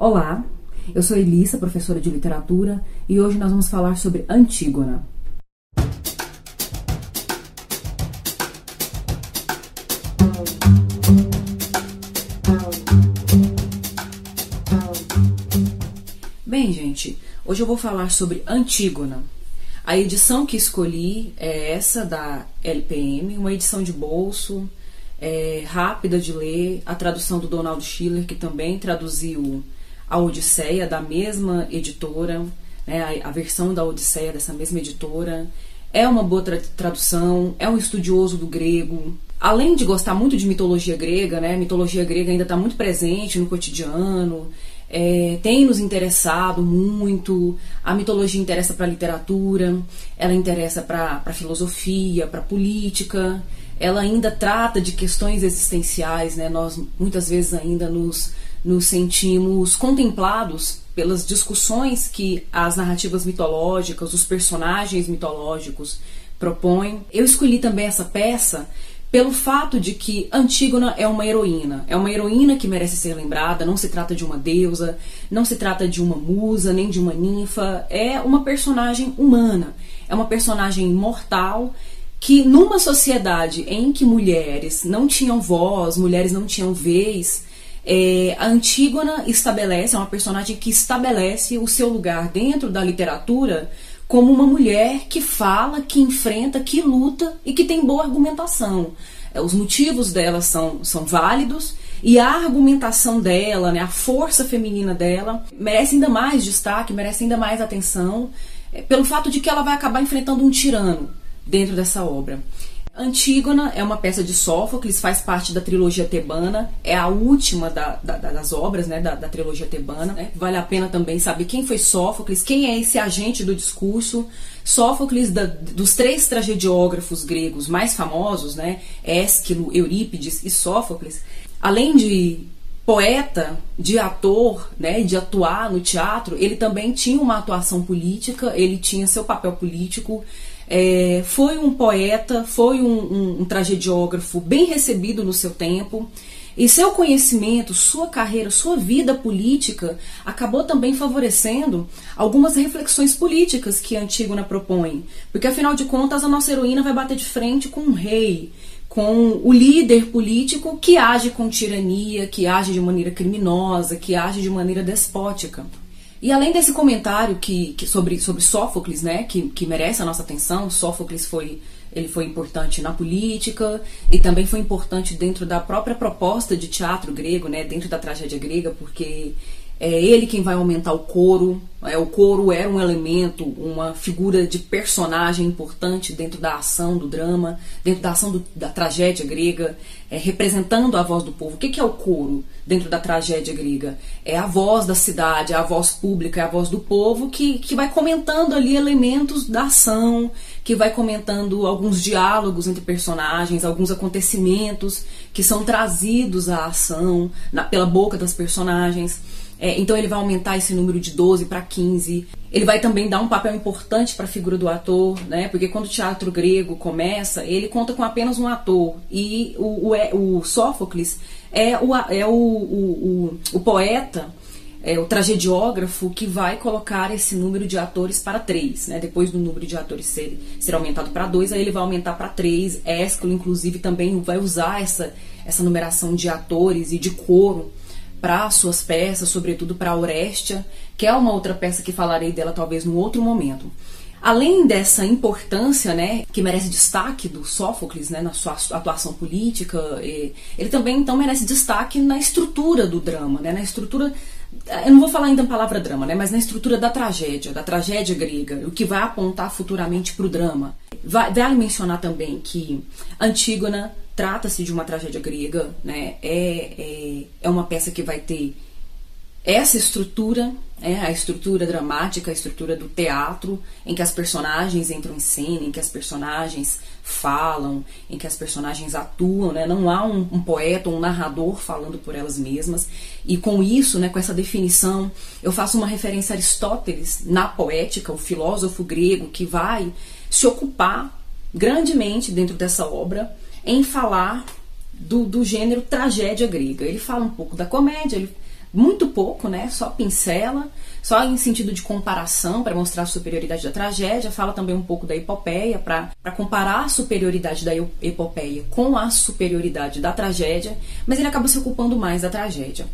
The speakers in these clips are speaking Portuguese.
Olá, eu sou Elissa, professora de literatura, e hoje nós vamos falar sobre Antígona. Bem, gente, hoje eu vou falar sobre Antígona. A edição que escolhi é essa da LPM, uma edição de bolso, é, rápida de ler, a tradução do Donald Schiller, que também traduziu a Odisseia, da mesma editora, né, a, a, versão da Odisseia dessa mesma editora. É uma boa tra tradução, é um estudioso do grego. Além de gostar muito de mitologia grega, né, a mitologia grega ainda está muito presente no cotidiano, é, tem nos interessado muito. A mitologia interessa para a literatura, ela interessa para a filosofia, para a política ela ainda trata de questões existenciais, né? Nós muitas vezes ainda nos, nos sentimos contemplados pelas discussões que as narrativas mitológicas, os personagens mitológicos propõem. Eu escolhi também essa peça pelo fato de que Antígona é uma heroína. É uma heroína que merece ser lembrada, não se trata de uma deusa, não se trata de uma musa, nem de uma ninfa, é uma personagem humana. É uma personagem mortal que numa sociedade em que mulheres não tinham voz, mulheres não tinham vez, é, a Antígona estabelece, é uma personagem que estabelece o seu lugar dentro da literatura como uma mulher que fala, que enfrenta, que luta e que tem boa argumentação. É, os motivos dela são, são válidos e a argumentação dela, né, a força feminina dela, merece ainda mais destaque, merece ainda mais atenção, é, pelo fato de que ela vai acabar enfrentando um tirano dentro dessa obra. Antígona é uma peça de Sófocles, faz parte da trilogia tebana, é a última da, da, das obras né, da, da trilogia tebana. Né? Vale a pena também saber quem foi Sófocles, quem é esse agente do discurso. Sófocles, da, dos três tragediógrafos gregos mais famosos, né, Ésquilo, Eurípides e Sófocles, além de poeta, de ator, né, de atuar no teatro, ele também tinha uma atuação política, ele tinha seu papel político. É, foi um poeta, foi um, um, um tragediógrafo bem recebido no seu tempo. E seu conhecimento, sua carreira, sua vida política acabou também favorecendo algumas reflexões políticas que Antígona propõe. Porque afinal de contas, a nossa heroína vai bater de frente com um rei, com o líder político que age com tirania, que age de maneira criminosa, que age de maneira despótica. E além desse comentário que, que sobre, sobre Sófocles, né, que, que merece a nossa atenção, Sófocles foi ele foi importante na política e também foi importante dentro da própria proposta de teatro grego, né, dentro da tragédia grega, porque é ele quem vai aumentar o coro. É, o coro era um elemento, uma figura de personagem importante dentro da ação do drama, dentro da ação do, da tragédia grega, é, representando a voz do povo. O que, que é o coro dentro da tragédia grega? É a voz da cidade, é a voz pública, é a voz do povo que, que vai comentando ali elementos da ação, que vai comentando alguns diálogos entre personagens, alguns acontecimentos que são trazidos à ação na, pela boca das personagens. É, então ele vai aumentar esse número de 12 para 15. Ele vai também dar um papel importante para a figura do ator, né? Porque quando o teatro grego começa, ele conta com apenas um ator. E o, o, é, o Sófocles é, o, é o, o, o, poeta, é o tragediógrafo que vai colocar esse número de atores para três. Né? Depois do número de atores ser, ser aumentado para dois, aí ele vai aumentar para três. Ésquilo, inclusive, também vai usar essa, essa numeração de atores e de coro para suas peças, sobretudo para Orestia, que é uma outra peça que falarei dela talvez num outro momento. Além dessa importância, né, que merece destaque do Sófocles, né, na sua atuação política, ele também então merece destaque na estrutura do drama, né, na estrutura eu não vou falar ainda a palavra drama, né, mas na estrutura da tragédia, da tragédia grega, o que vai apontar futuramente para o drama. Vale mencionar também que Antígona trata-se de uma tragédia grega, né? É, é, é uma peça que vai ter essa estrutura, é, a estrutura dramática, a estrutura do teatro, em que as personagens entram em cena, em que as personagens falam, em que as personagens atuam, né? não há um, um poeta, um narrador falando por elas mesmas. E com isso, né, com essa definição, eu faço uma referência a Aristóteles na poética, o filósofo grego que vai se ocupar grandemente dentro dessa obra em falar do, do gênero tragédia grega. Ele fala um pouco da comédia, ele, muito pouco, né? Só pincela, só em sentido de comparação para mostrar a superioridade da tragédia. Fala também um pouco da epopeia para comparar a superioridade da epopeia com a superioridade da tragédia, mas ele acaba se ocupando mais da tragédia.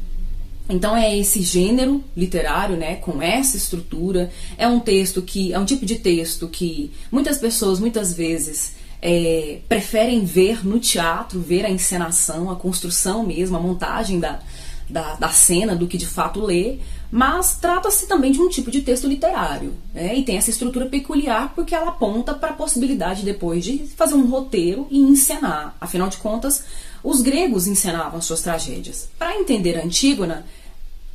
Então é esse gênero literário, né, com essa estrutura. É um texto que é um tipo de texto que muitas pessoas muitas vezes é, preferem ver no teatro, ver a encenação, a construção mesmo, a montagem da, da, da cena do que de fato ler, mas trata-se também de um tipo de texto literário, né? e tem essa estrutura peculiar porque ela aponta para a possibilidade depois de fazer um roteiro e encenar. Afinal de contas, os gregos encenavam suas tragédias. Para entender Antígona,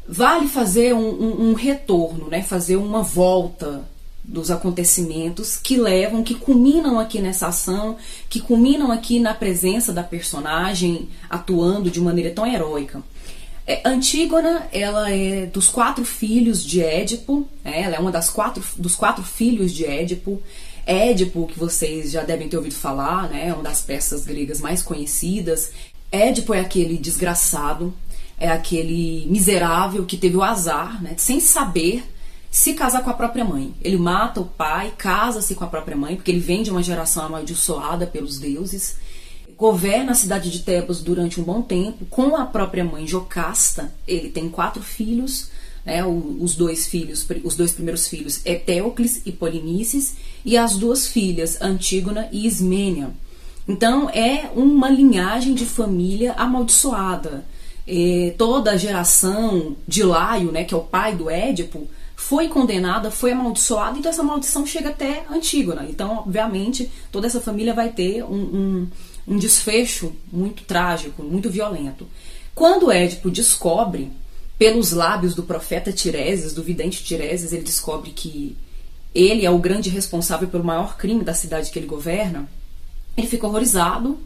vale fazer um, um, um retorno, né? fazer uma volta dos acontecimentos que levam, que culminam aqui nessa ação, que culminam aqui na presença da personagem atuando de maneira tão heróica. É, Antígona, ela é dos quatro filhos de Édipo, é, ela é uma das quatro dos quatro filhos de Édipo. Édipo, que vocês já devem ter ouvido falar, né, é uma das peças gregas mais conhecidas. Édipo é aquele desgraçado, é aquele miserável que teve o azar, né, sem saber se casar com a própria mãe. Ele mata o pai, casa-se com a própria mãe, porque ele vem de uma geração amaldiçoada pelos deuses. Governa a cidade de Tebas durante um bom tempo com a própria mãe Jocasta. Ele tem quatro filhos, né, os dois filhos, os dois primeiros filhos, Eteocles e Polinices, e as duas filhas, Antígona e Ismênia. Então é uma linhagem de família amaldiçoada. Toda a geração de Laio, né, que é o pai do Édipo, foi condenada, foi amaldiçoada, então essa maldição chega até Antígona. Então, obviamente, toda essa família vai ter um, um, um desfecho muito trágico, muito violento. Quando Édipo descobre, pelos lábios do profeta Tireses, do vidente Tireses, ele descobre que ele é o grande responsável pelo maior crime da cidade que ele governa, ele fica horrorizado.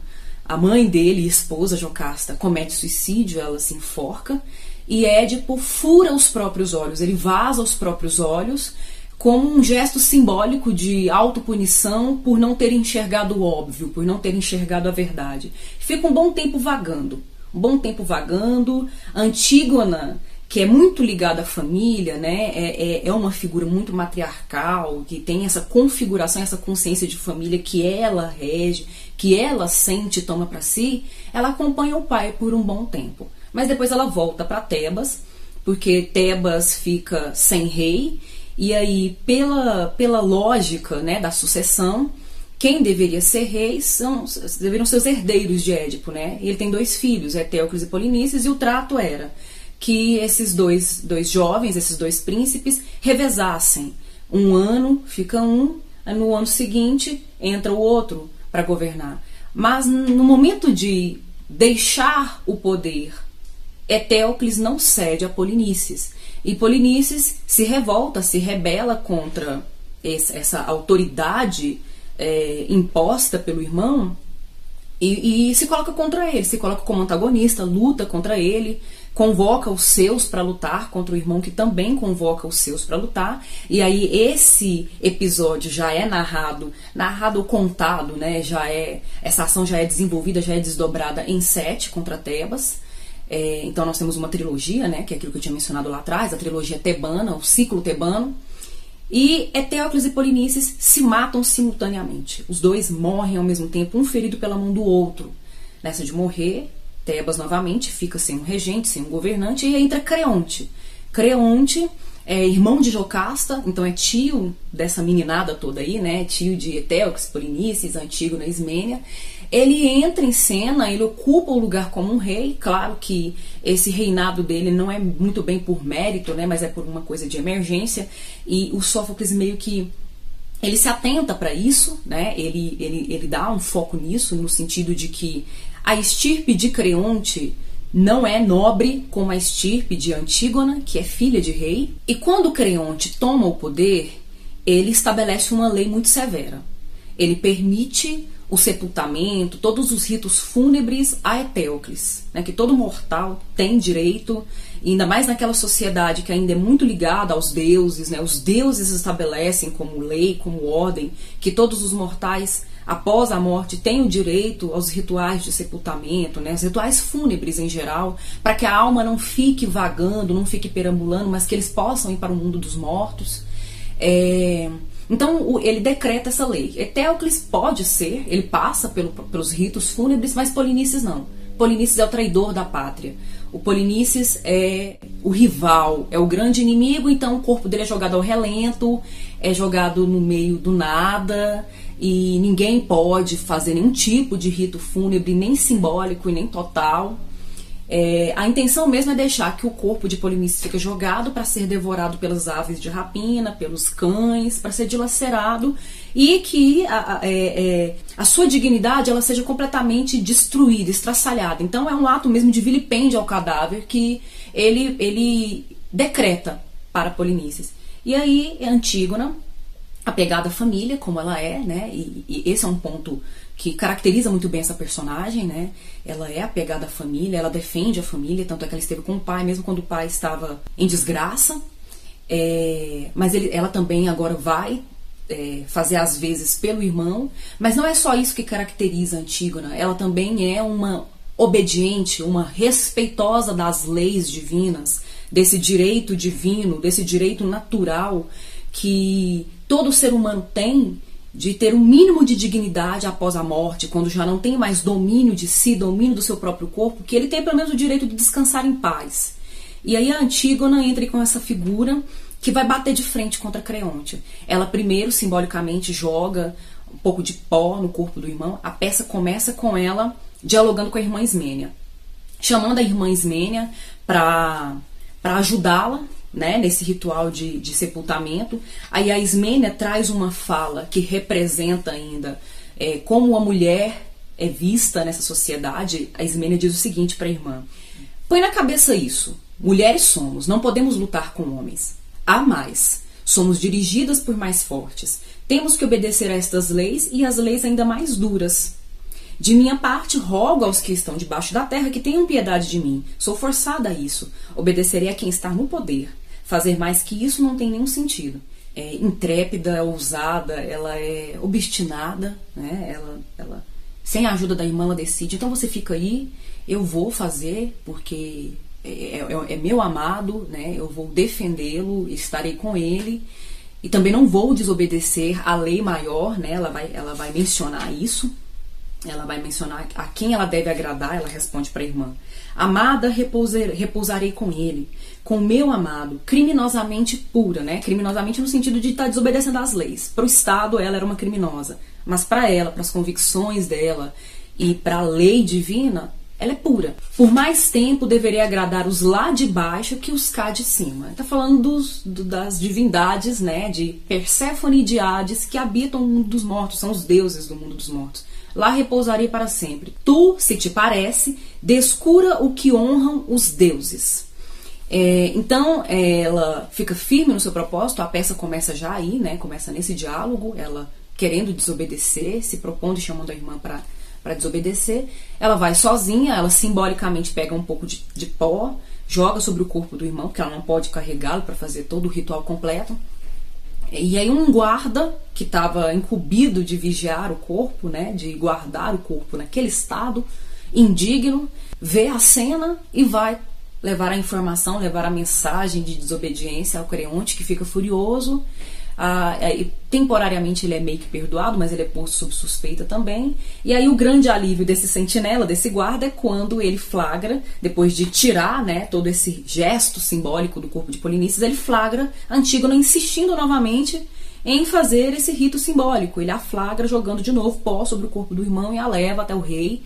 A mãe dele, esposa Jocasta, comete suicídio, ela se enforca e Édipo fura os próprios olhos, ele vaza os próprios olhos como um gesto simbólico de autopunição por não ter enxergado o óbvio, por não ter enxergado a verdade. Fica um bom tempo vagando, um bom tempo vagando. Antígona, que é muito ligada à família, né, é, é, é uma figura muito matriarcal, que tem essa configuração, essa consciência de família que ela rege, que ela sente e toma para si, ela acompanha o pai por um bom tempo. Mas depois ela volta para Tebas, porque Tebas fica sem rei, e aí, pela, pela lógica né, da sucessão, quem deveria ser rei são, deveriam ser os herdeiros de Édipo, né? Ele tem dois filhos, Eteocles e Polinices, e o trato era que esses dois, dois jovens, esses dois príncipes, revezassem. Um ano fica um, no ano seguinte entra o outro para governar. Mas no momento de deixar o poder Eteocles não cede a Polinices. E Polinices se revolta, se rebela contra essa autoridade é, imposta pelo irmão e, e, se coloca contra ele, se coloca como antagonista, luta contra ele, convoca os seus para lutar contra o irmão que também convoca os seus para lutar. E aí esse episódio já é narrado, narrado ou contado, né? Já é essa ação já é desenvolvida, já é desdobrada em sete contra Tebas. É, então nós temos uma trilogia, né, que é aquilo que eu tinha mencionado lá atrás, a trilogia tebana, o ciclo tebano. E Eteocles e Polinices se matam simultaneamente. Os dois morrem ao mesmo tempo, um ferido pela mão do outro. Nessa de morrer, Tebas novamente fica sem um regente, sem um governante, e entra Creonte. Creonte é irmão de Jocasta, então é tio dessa meninada toda aí, né? Tio de Eteocles, Polinices, Antígona, Ismênia. Ele entra em cena, ele ocupa o lugar como um rei. Claro que esse reinado dele não é muito bem por mérito, né? Mas é por uma coisa de emergência. E o Sófocles meio que ele se atenta para isso, né? Ele, ele, ele dá um foco nisso, no sentido de que a estirpe de Creonte não é nobre como a estirpe de Antígona, que é filha de rei. E quando Creonte toma o poder, ele estabelece uma lei muito severa. Ele permite o sepultamento, todos os ritos fúnebres a Eteocles, né, que todo mortal tem direito, ainda mais naquela sociedade que ainda é muito ligada aos deuses, né, os deuses estabelecem como lei, como ordem, que todos os mortais após a morte, tem o direito aos rituais de sepultamento, né, os rituais fúnebres em geral, para que a alma não fique vagando, não fique perambulando, mas que eles possam ir para o mundo dos mortos. É, então ele decreta essa lei. Eteocles pode ser, ele passa pelo, pelos ritos fúnebres, mas Polinices não. Polinices é o traidor da pátria. O Polinices é o rival, é o grande inimigo, então o corpo dele é jogado ao relento, é jogado no meio do nada e ninguém pode fazer nenhum tipo de rito fúnebre, nem simbólico e nem total. É, a intenção mesmo é deixar que o corpo de Polinices fique jogado para ser devorado pelas aves de rapina, pelos cães, para ser dilacerado e que a, a, é, é, a, sua dignidade ela seja completamente destruída, estraçalhada. Então é um ato mesmo de vilipêndio ao cadáver que ele, ele decreta para Polinices. E aí Antígona, apegada à família, como ela é, né? E, e esse é um ponto que caracteriza muito bem essa personagem, né? Ela é apegada à família, ela defende a família, tanto é que ela esteve com o pai, mesmo quando o pai estava em desgraça. É, mas ele, ela também agora vai é, fazer as vezes pelo irmão. Mas não é só isso que caracteriza a Antígona, ela também é uma obediente, uma respeitosa das leis divinas, desse direito divino, desse direito natural que todo ser humano tem de ter um mínimo de dignidade após a morte, quando já não tem mais domínio de si, domínio do seu próprio corpo, que ele tem pelo menos o direito de descansar em paz. E aí a Antígona entra com essa figura que vai bater de frente contra Creonte. Ela primeiro simbolicamente joga um pouco de pó no corpo do irmão. A peça começa com ela dialogando com a irmã Ismênia, chamando a irmã Ismênia para ajudá-la né, nesse ritual de, de sepultamento. Aí a Ismênia traz uma fala que representa ainda é, como a mulher é vista nessa sociedade. A Ismênia diz o seguinte para a irmã: Põe na cabeça isso. Mulheres somos, não podemos lutar com homens. Há mais. Somos dirigidas por mais fortes. Temos que obedecer a estas leis e as leis ainda mais duras. De minha parte, rogo aos que estão debaixo da terra que tenham piedade de mim. Sou forçada a isso. Obedecerei a quem está no poder. Fazer mais que isso não tem nenhum sentido. É intrépida, ousada, ela é obstinada, né? Ela, ela, sem a ajuda da irmã, ela decide. Então você fica aí, eu vou fazer porque é, é, é meu amado, né? Eu vou defendê-lo, estarei com ele e também não vou desobedecer à lei maior, né? Ela vai, ela vai mencionar isso. Ela vai mencionar a quem ela deve agradar. Ela responde para a irmã: Amada, repousarei com ele com meu amado, criminosamente pura, né? Criminosamente no sentido de estar tá desobedecendo às leis. Para o Estado, ela era uma criminosa, mas para ela, para as convicções dela e para a lei divina, ela é pura. Por mais tempo deveria agradar os lá de baixo que os cá de cima. Está falando dos, do, das divindades, né? De Perséfone e de Hades que habitam o mundo dos mortos, são os deuses do mundo dos mortos. Lá repousarei para sempre. Tu, se te parece, descura o que honram os deuses. É, então ela fica firme no seu propósito, a peça começa já aí, né? Começa nesse diálogo, ela querendo desobedecer, se propondo e chamando a irmã para para desobedecer. Ela vai sozinha, ela simbolicamente pega um pouco de, de pó, joga sobre o corpo do irmão, porque ela não pode carregá-lo para fazer todo o ritual completo. E aí um guarda que estava incumbido de vigiar o corpo, né, de guardar o corpo naquele estado indigno, vê a cena e vai levar a informação, levar a mensagem de desobediência ao Creonte, que fica furioso. Ah, é, temporariamente ele é meio que perdoado, mas ele é posto sob suspeita também. E aí o grande alívio desse sentinela, desse guarda, é quando ele flagra, depois de tirar né, todo esse gesto simbólico do corpo de Polinices, ele flagra Antígona insistindo novamente em fazer esse rito simbólico. Ele a flagra jogando de novo pó sobre o corpo do irmão e a leva até o rei.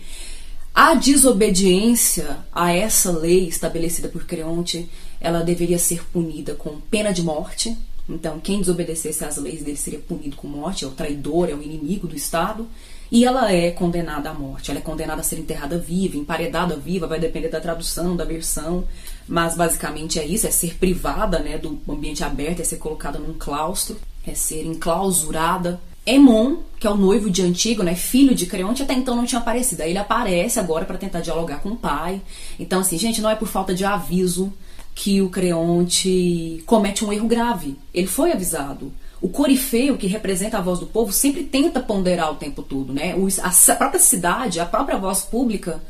A desobediência a essa lei estabelecida por Creonte, ela deveria ser punida com pena de morte. Então, quem desobedecesse às leis dele seria punido com morte, é o traidor, é o inimigo do Estado. E ela é condenada à morte. Ela é condenada a ser enterrada viva, emparedada viva, vai depender da tradução, da versão. Mas basicamente é isso: é ser privada né, do ambiente aberto, é ser colocada num claustro, é ser enclausurada Emon, que é o noivo de Antígona, né, filho de Creonte, até então não tinha aparecido. Aí ele aparece agora para tentar dialogar com o pai. Então, assim, gente, não é por falta de aviso que o Creonte comete um erro grave. Ele foi avisado. o corifeu, que representa a voz do povo, sempre tenta ponderar o tempo todo, né? A própria cidade, a própria voz pública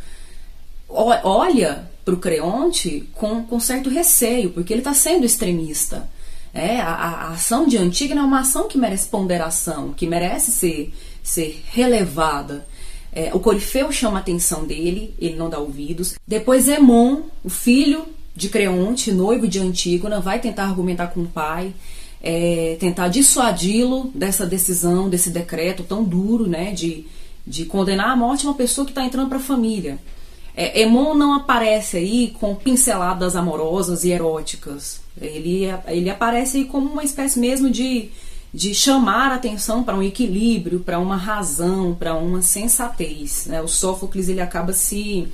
olha para o Creonte com, com certo receio, porque ele está sendo extremista. É, a, a, ação de Antígona é uma ação que merece ponderação, que merece ser, ser relevada. É, o Corifeu chama a atenção dele, ele não dá ouvidos. Depois Emon, o filho de Creonte, noivo de Antígona, vai tentar argumentar com o pai é, tentar dissuadi-lo dessa decisão, desse decreto tão duro, né, de, de condenar à morte uma pessoa que está entrando para a família. É, Emon não aparece aí com pinceladas amorosas e eróticas. Ele, ele aparece aí como uma espécie mesmo de, de chamar a atenção para um equilíbrio, para uma razão, para uma sensatez. Né? O Sófocles ele acaba se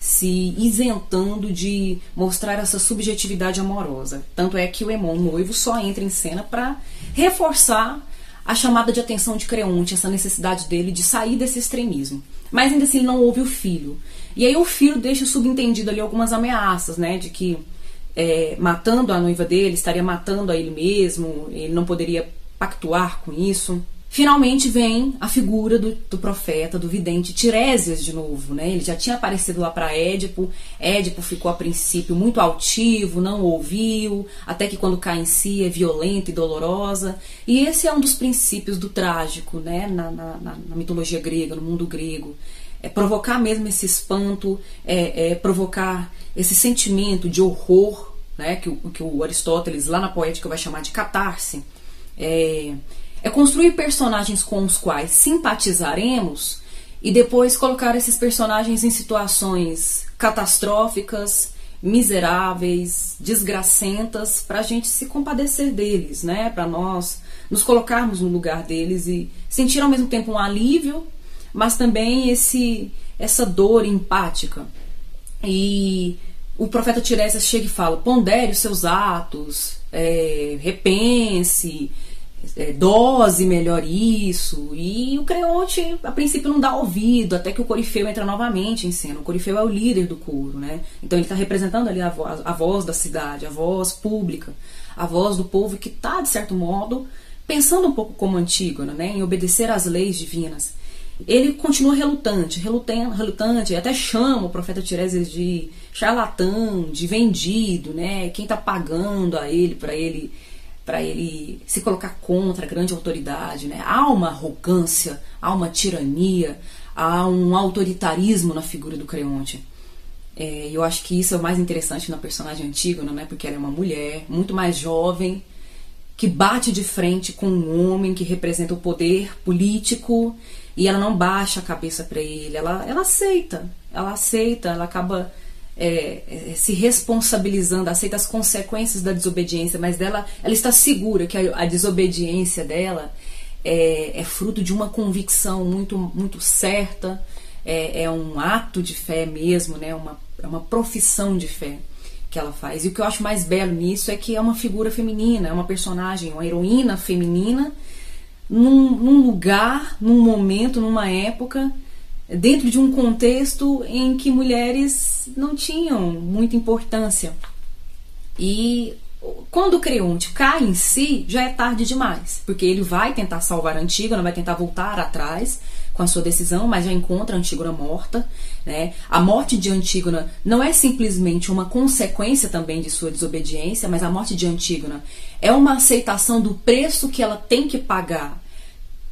se isentando de mostrar essa subjetividade amorosa. Tanto é que o Emon noivo só entra em cena para reforçar a chamada de atenção de Creonte, essa necessidade dele de sair desse extremismo. Mas ainda assim não ouve o filho. E aí o filho deixa subentendido ali algumas ameaças, né, de que é, matando a noiva dele estaria matando a ele mesmo, ele não poderia pactuar com isso. Finalmente vem a figura do, do, profeta, do vidente Tiresias de novo, né? Ele já tinha aparecido lá para Édipo. Édipo ficou a princípio muito altivo, não ouviu, até que quando cai em si é violenta e dolorosa. E esse é um dos princípios do trágico, né? Na, na, na mitologia grega, no mundo grego. É provocar mesmo esse espanto, é, é provocar esse sentimento de horror, né? Que, que o Aristóteles lá na poética vai chamar de catarse. É, é construir personagens com os quais simpatizaremos e depois colocar esses personagens em situações catastróficas, miseráveis, desgracentas, para a gente se compadecer deles, né? Para nós nos colocarmos no lugar deles e sentir ao mesmo tempo um alívio, mas também esse essa dor empática. E o profeta Tiresias chega e fala: pondere os seus atos, é, repense, é, dose melhor isso. E o Creonte, a princípio, não dá ouvido, até que o Corifeu entra novamente em cena. O Corifeu é o líder do coro, né? Então ele está representando ali a voz, a voz da cidade, a voz pública, a voz do povo que está, de certo modo, pensando um pouco como Antígona, né? Em obedecer às leis divinas. Ele continua relutante, relutante, relutante, até chama o profeta Tiresias de charlatão, de vendido, né? Quem está pagando a ele para ele para ele se colocar contra a grande autoridade. Né? Há uma arrogância, há uma tirania, há um autoritarismo na figura do Creonte. É, eu acho que isso é o mais interessante na personagem Antígona, né? porque ela é uma mulher muito mais jovem, que bate de frente com um homem que representa o poder político e ela não baixa a cabeça para ele, ela, ela aceita, ela aceita, ela acaba é, é, se responsabilizando, aceita as consequências da desobediência, mas dela, ela está segura que a, a desobediência dela é, é, fruto de uma convicção muito, muito certa, é, é, um ato de fé mesmo, né? uma, é uma profissão de fé que ela faz. E o que eu acho mais belo nisso é que é uma figura feminina, é uma personagem, uma heroína feminina, num, num lugar, num momento, numa época dentro de um contexto em que mulheres não tinham muita importância. E quando o Creonte cai em si, já é tarde demais, porque ele vai tentar salvar a Antígona, vai tentar voltar atrás com a sua decisão, mas já encontra Antígona morta. Né? A morte de Antígona não é simplesmente uma consequência também de sua desobediência, mas a morte de Antígona é uma aceitação do preço que ela tem que pagar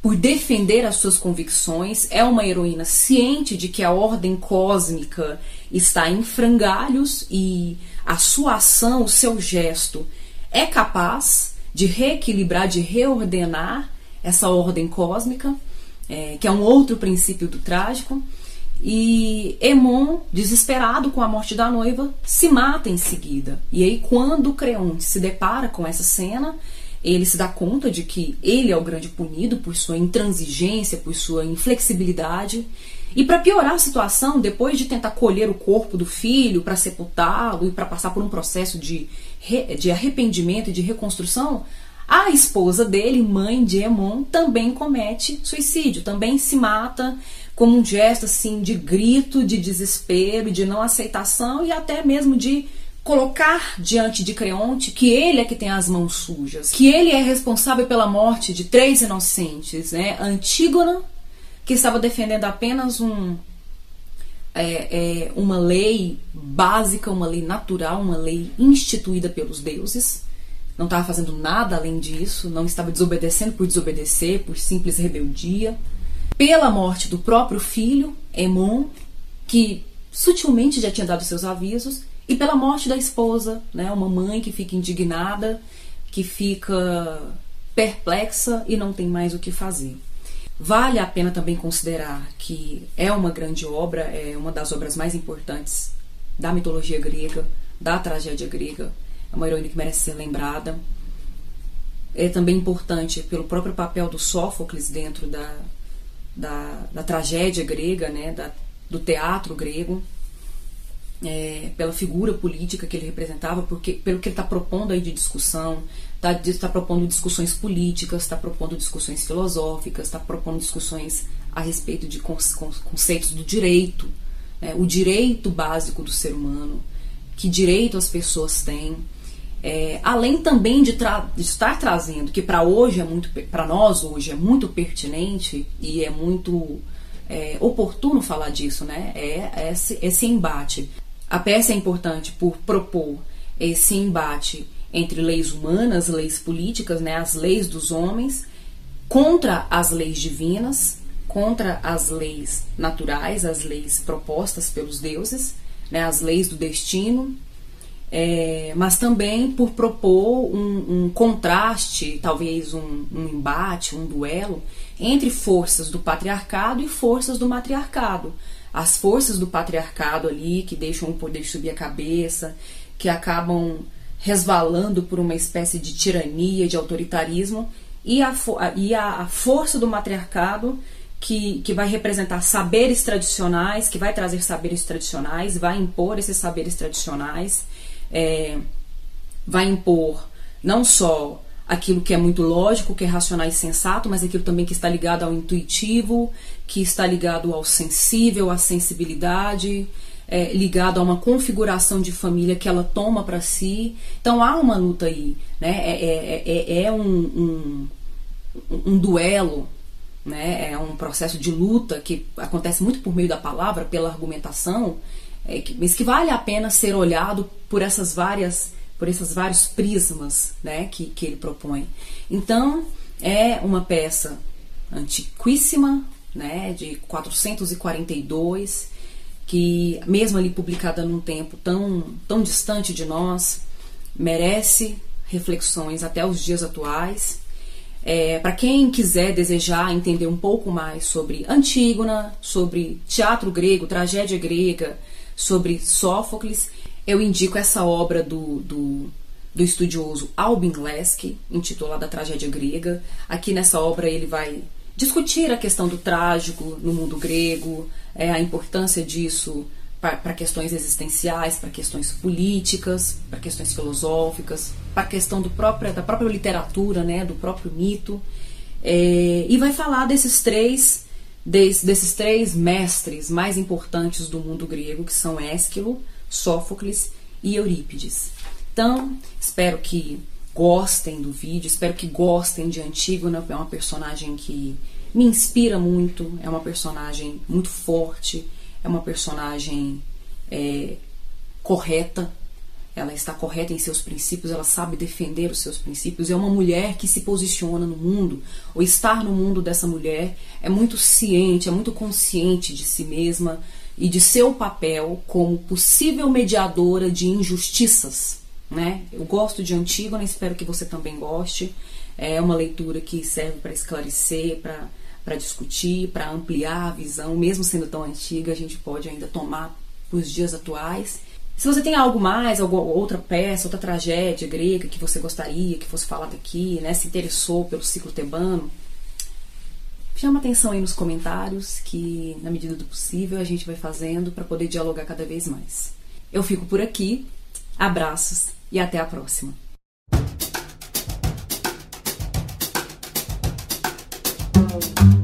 por defender as suas convicções, é uma heroína ciente de que a ordem cósmica está em frangalhos e a sua ação, o seu gesto, é capaz de reequilibrar, de reordenar essa ordem cósmica, é, que é um outro princípio do trágico. E Emon, desesperado com a morte da noiva, se mata em seguida. E aí, quando Creonte se depara com essa cena, ele se dá conta de que ele é o grande punido por sua intransigência, por sua inflexibilidade. E para piorar a situação, depois de tentar colher o corpo do filho para sepultá-lo e para passar por um processo de, de arrependimento e de reconstrução, a esposa dele, mãe de Emon, também comete suicídio, também se mata como um gesto assim de grito, de desespero, de não aceitação e até mesmo de colocar diante de Creonte que ele é que tem as mãos sujas, que ele é responsável pela morte de três inocentes, né? Antígona, que estava defendendo apenas um é, é, uma lei básica, uma lei natural, uma lei instituída pelos deuses. Não estava fazendo nada além disso, não estava desobedecendo por desobedecer, por simples rebeldia. Pela morte do próprio filho, Emon, que sutilmente já tinha dado seus avisos, e pela morte da esposa, né? Uma mãe que fica indignada, que fica perplexa e não tem mais o que fazer. Vale a pena também considerar que é uma grande obra, é uma das obras mais importantes da mitologia grega, da tragédia grega. Uma heroína que merece ser lembrada. É também importante pelo próprio papel do Sófocles dentro da, da, da tragédia grega, né, da, do teatro grego é, pela figura política que ele representava, porque pelo que ele está propondo aí de discussão, está tá propondo discussões políticas, está propondo discussões filosóficas, está propondo discussões a respeito de conceitos do direito, né, o direito básico do ser humano, que direito as pessoas têm, é, além também de, de, estar trazendo que para hoje é muito para nós hoje é muito pertinente e é muito é, oportuno falar disso, né? É esse, esse embate a peça é importante por propor esse embate entre leis humanas, leis políticas, né, as leis dos homens, contra as leis divinas, contra as leis naturais, as leis propostas pelos deuses, né, as leis do destino, é, mas também por propor um, um contraste, talvez um, um, embate, um duelo entre forças do patriarcado e forças do matriarcado. As forças do patriarcado ali, que deixam o poder subir a cabeça, que acabam resvalando por uma espécie de tirania, de autoritarismo, e a, e a, a força do matriarcado, que, que vai representar saberes tradicionais, que vai trazer saberes tradicionais, vai impor esses saberes tradicionais, é, vai impor não só aquilo que é muito lógico, que é racional e sensato, mas aquilo também que está ligado ao intuitivo, que está ligado ao sensível, à sensibilidade, é, ligado a uma configuração de família que ela toma para si. Então há uma luta aí, né? É, é, é, é um, um, um duelo né? É um processo de luta que acontece muito por meio da palavra, pela argumentação, é, que, mas que vale a pena ser olhado por essas várias por esses vários prismas né, que, que ele propõe. Então, é uma peça antiquíssima, né, de 442, que, mesmo ali publicada num tempo tão, tão distante de nós, merece reflexões até os dias atuais. É, Para quem quiser desejar entender um pouco mais sobre Antígona, sobre teatro grego, tragédia grega, sobre Sófocles, eu indico essa obra do, do, do estudioso Albin Lesky, intitulada Tragédia Grega. Aqui nessa obra ele vai discutir a questão do trágico no mundo grego, é, a importância disso para questões existenciais, para questões políticas, para questões filosóficas, para a questão do da própria literatura, né, do próprio mito. É, e vai falar desses três, des, desses três mestres mais importantes do mundo grego, que são Ésquilo, Sófocles e Eurípides. Então, espero que gostem do vídeo, espero que gostem de Antígona, é uma personagem que me inspira muito, é uma personagem muito forte, é uma personagem é, correta, ela está correta em seus princípios, ela sabe defender os seus princípios, é uma mulher que se posiciona no mundo, o estar no mundo dessa mulher é muito ciente, é muito consciente de si mesma, e de seu papel como possível mediadora de injustiças. Né? Eu gosto de Antígona, espero que você também goste. É uma leitura que serve para esclarecer, para discutir, para ampliar a visão, mesmo sendo tão antiga, a gente pode ainda tomar para os dias atuais. Se você tem algo mais, alguma outra peça, outra tragédia grega que você gostaria que fosse falada aqui, né, se interessou pelo ciclo tebano, Chama atenção aí nos comentários que, na medida do possível, a gente vai fazendo para poder dialogar cada vez mais. Eu fico por aqui, abraços e até a próxima. Música